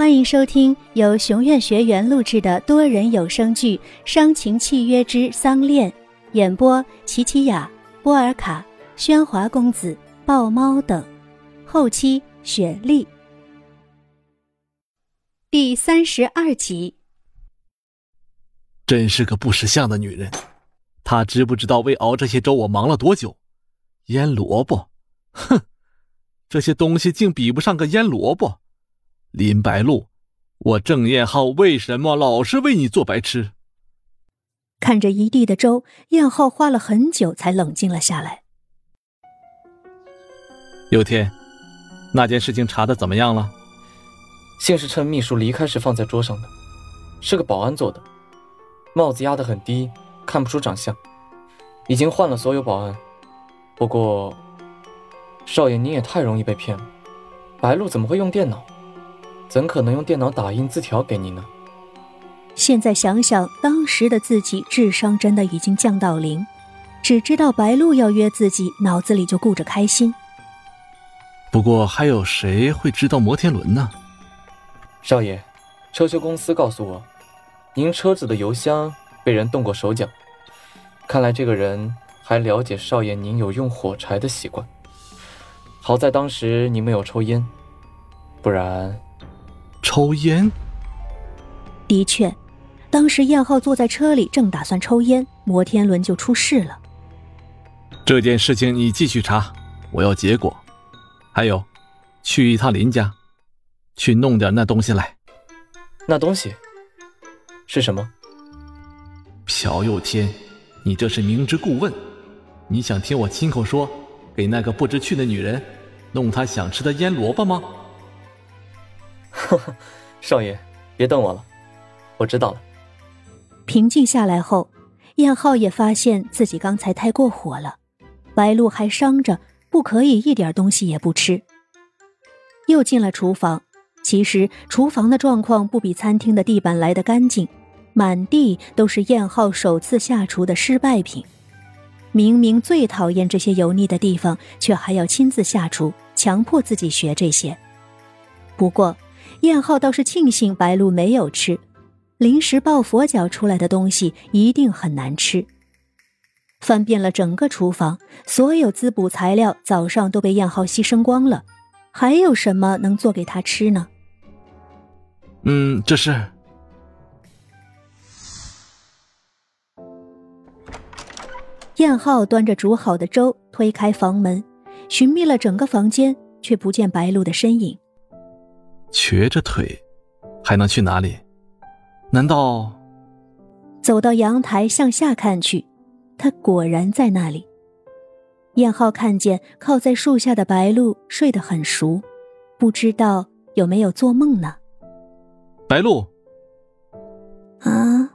欢迎收听由熊院学员录制的多人有声剧《伤情契约之丧恋》，演播：琪琪雅、波尔卡、喧哗公子、豹猫等，后期雪莉。第三十二集。真是个不识相的女人，她知不知道为熬这些粥我忙了多久？腌萝卜，哼，这些东西竟比不上个腌萝卜。林白露，我郑燕浩为什么老是为你做白痴？看着一地的粥，燕浩花了很久才冷静了下来。有天，那件事情查的怎么样了？信是趁秘书离开时放在桌上的，是个保安做的，帽子压得很低，看不出长相。已经换了所有保安，不过，少爷您也太容易被骗了。白露怎么会用电脑？怎可能用电脑打印字条给你呢？现在想想，当时的自己智商真的已经降到零，只知道白露要约自己，脑子里就顾着开心。不过还有谁会知道摩天轮呢？少爷，车修公司告诉我，您车子的油箱被人动过手脚，看来这个人还了解少爷您有用火柴的习惯。好在当时您没有抽烟，不然。抽烟。的确，当时燕浩坐在车里，正打算抽烟，摩天轮就出事了。这件事情你继续查，我要结果。还有，去一趟林家，去弄点那东西来。那东西是什么？朴佑天，你这是明知故问。你想听我亲口说，给那个不知趣的女人弄她想吃的腌萝卜吗？呵呵，少爷，别瞪我了，我知道了。平静下来后，燕浩也发现自己刚才太过火了。白露还伤着，不可以一点东西也不吃。又进了厨房，其实厨房的状况不比餐厅的地板来得干净，满地都是燕浩首次下厨的失败品。明明最讨厌这些油腻的地方，却还要亲自下厨，强迫自己学这些。不过。燕浩倒是庆幸白露没有吃，临时抱佛脚出来的东西一定很难吃。翻遍了整个厨房，所有滋补材料早上都被燕浩牺牲光了，还有什么能做给他吃呢？嗯，这是。燕浩端着煮好的粥，推开房门，寻觅了整个房间，却不见白露的身影。瘸着腿，还能去哪里？难道走到阳台向下看去，他果然在那里。燕浩看见靠在树下的白露睡得很熟，不知道有没有做梦呢？白露，啊！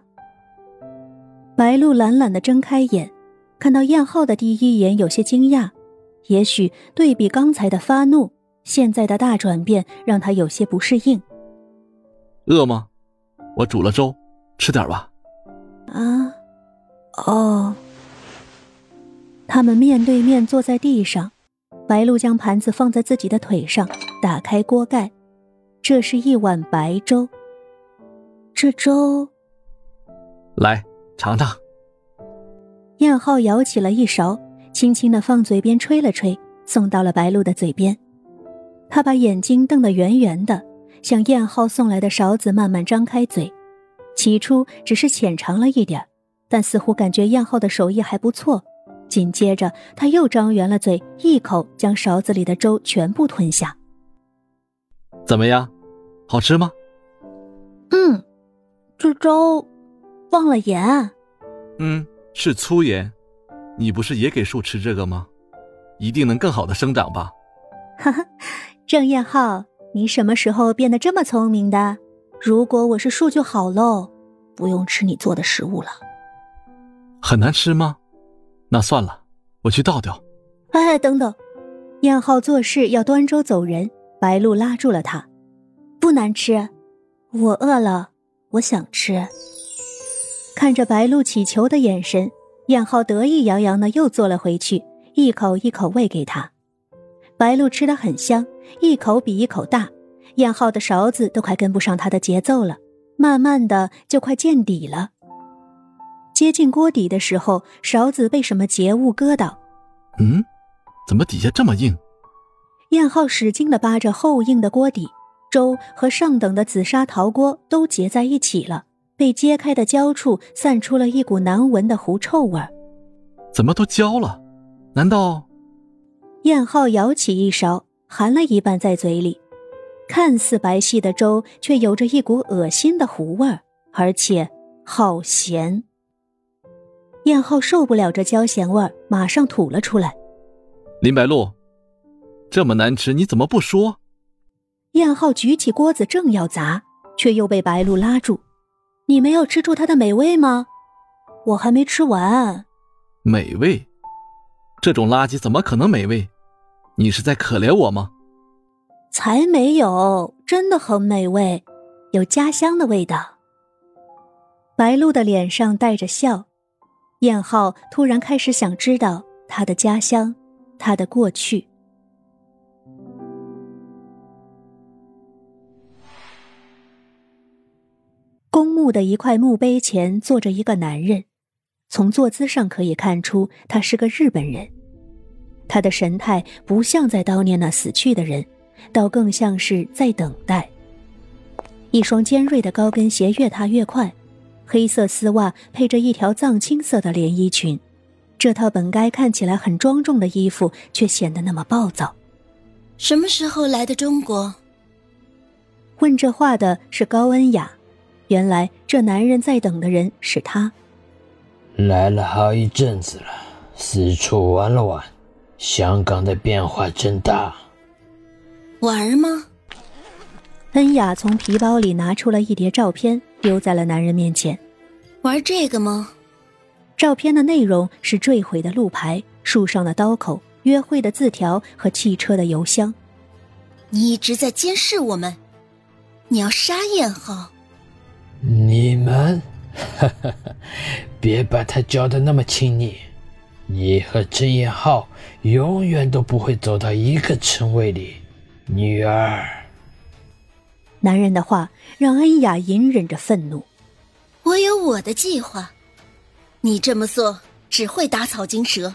白露懒懒的睁开眼，看到燕浩的第一眼有些惊讶，也许对比刚才的发怒。现在的大转变让他有些不适应。饿吗？我煮了粥，吃点吧。啊，哦。他们面对面坐在地上，白露将盘子放在自己的腿上，打开锅盖，这是一碗白粥。这粥，来尝尝。燕浩舀起了一勺，轻轻的放嘴边吹了吹，送到了白露的嘴边。他把眼睛瞪得圆圆的，向燕浩送来的勺子慢慢张开嘴，起初只是浅尝了一点，但似乎感觉燕浩的手艺还不错。紧接着，他又张圆了嘴，一口将勺子里的粥全部吞下。怎么样，好吃吗？嗯，这粥忘了盐。嗯，是粗盐。你不是也给树吃这个吗？一定能更好的生长吧？哈哈。郑燕浩，你什么时候变得这么聪明的？如果我是树就好喽，不用吃你做的食物了。很难吃吗？那算了，我去倒掉。哎，等等！燕浩做事要端粥走人，白露拉住了他。不难吃，我饿了，我想吃。看着白露乞求的眼神，燕浩得意洋洋的又坐了回去，一口一口喂给他。白露吃的很香，一口比一口大，燕浩的勺子都快跟不上他的节奏了，慢慢的就快见底了。接近锅底的时候，勺子被什么结物割到。嗯，怎么底下这么硬？燕浩使劲的扒着厚硬的锅底，粥和上等的紫砂陶锅都结在一起了，被揭开的焦处散出了一股难闻的狐臭味儿。怎么都焦了？难道？燕浩舀起一勺，含了一半在嘴里，看似白皙的粥，却有着一股恶心的糊味儿，而且好咸。燕浩受不了这焦咸味儿，马上吐了出来。林白露，这么难吃，你怎么不说？燕浩举起锅子正要砸，却又被白露拉住：“你没有吃出它的美味吗？我还没吃完。”美味？这种垃圾怎么可能美味？你是在可怜我吗？才没有，真的很美味，有家乡的味道。白露的脸上带着笑。燕浩突然开始想知道他的家乡，他的过去。公墓的一块墓碑前坐着一个男人，从坐姿上可以看出他是个日本人。他的神态不像在悼念那死去的人，倒更像是在等待。一双尖锐的高跟鞋越踏越快。黑色丝袜配着一条藏青色的连衣裙，这套本该看起来很庄重的衣服，却显得那么暴躁。什么时候来的中国？问这话的是高恩雅。原来这男人在等的人是他。来了好一阵子了，四处玩了玩。香港的变化真大。玩吗？恩雅从皮包里拿出了一叠照片，丢在了男人面前。玩这个吗？照片的内容是坠毁的路牌、树上的刀口、约会的字条和汽车的油箱。你一直在监视我们，你要杀燕浩？你们，哈哈哈！别把他教的那么亲昵。你和郑燕浩永远都不会走到一个称谓里，女儿。男人的话让恩雅隐忍着愤怒。我有我的计划，你这么做只会打草惊蛇。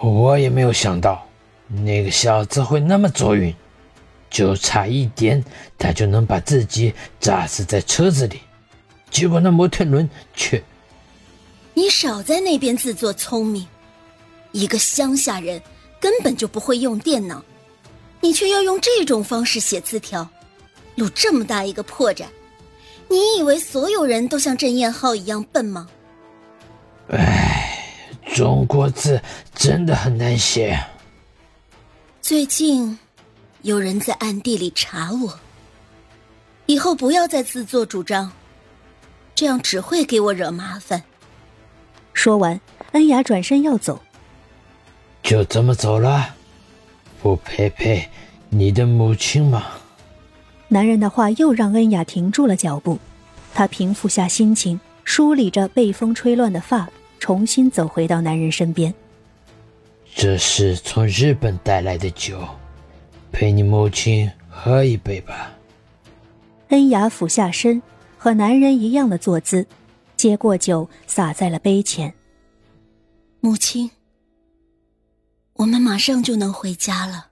我也没有想到那个小子会那么走运，就差一点他就能把自己炸死在车子里，结果那摩天轮却……你少在那边自作聪明，一个乡下人根本就不会用电脑，你却要用这种方式写字条。露这么大一个破绽，你以为所有人都像郑燕浩一样笨吗？唉，中国字真的很难写。最近有人在暗地里查我，以后不要再自作主张，这样只会给我惹麻烦。说完，恩雅转身要走，就这么走了？不陪陪你的母亲吗？男人的话又让恩雅停住了脚步，她平复下心情，梳理着被风吹乱的发，重新走回到男人身边。这是从日本带来的酒，陪你母亲喝一杯吧。恩雅俯下身，和男人一样的坐姿，接过酒洒在了杯前。母亲，我们马上就能回家了，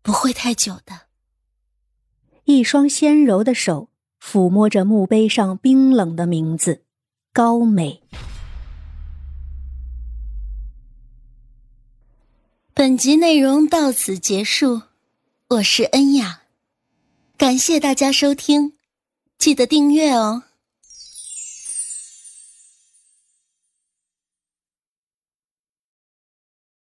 不会太久的。一双纤柔的手抚摸着墓碑上冰冷的名字“高美”。本集内容到此结束，我是恩雅，感谢大家收听，记得订阅哦。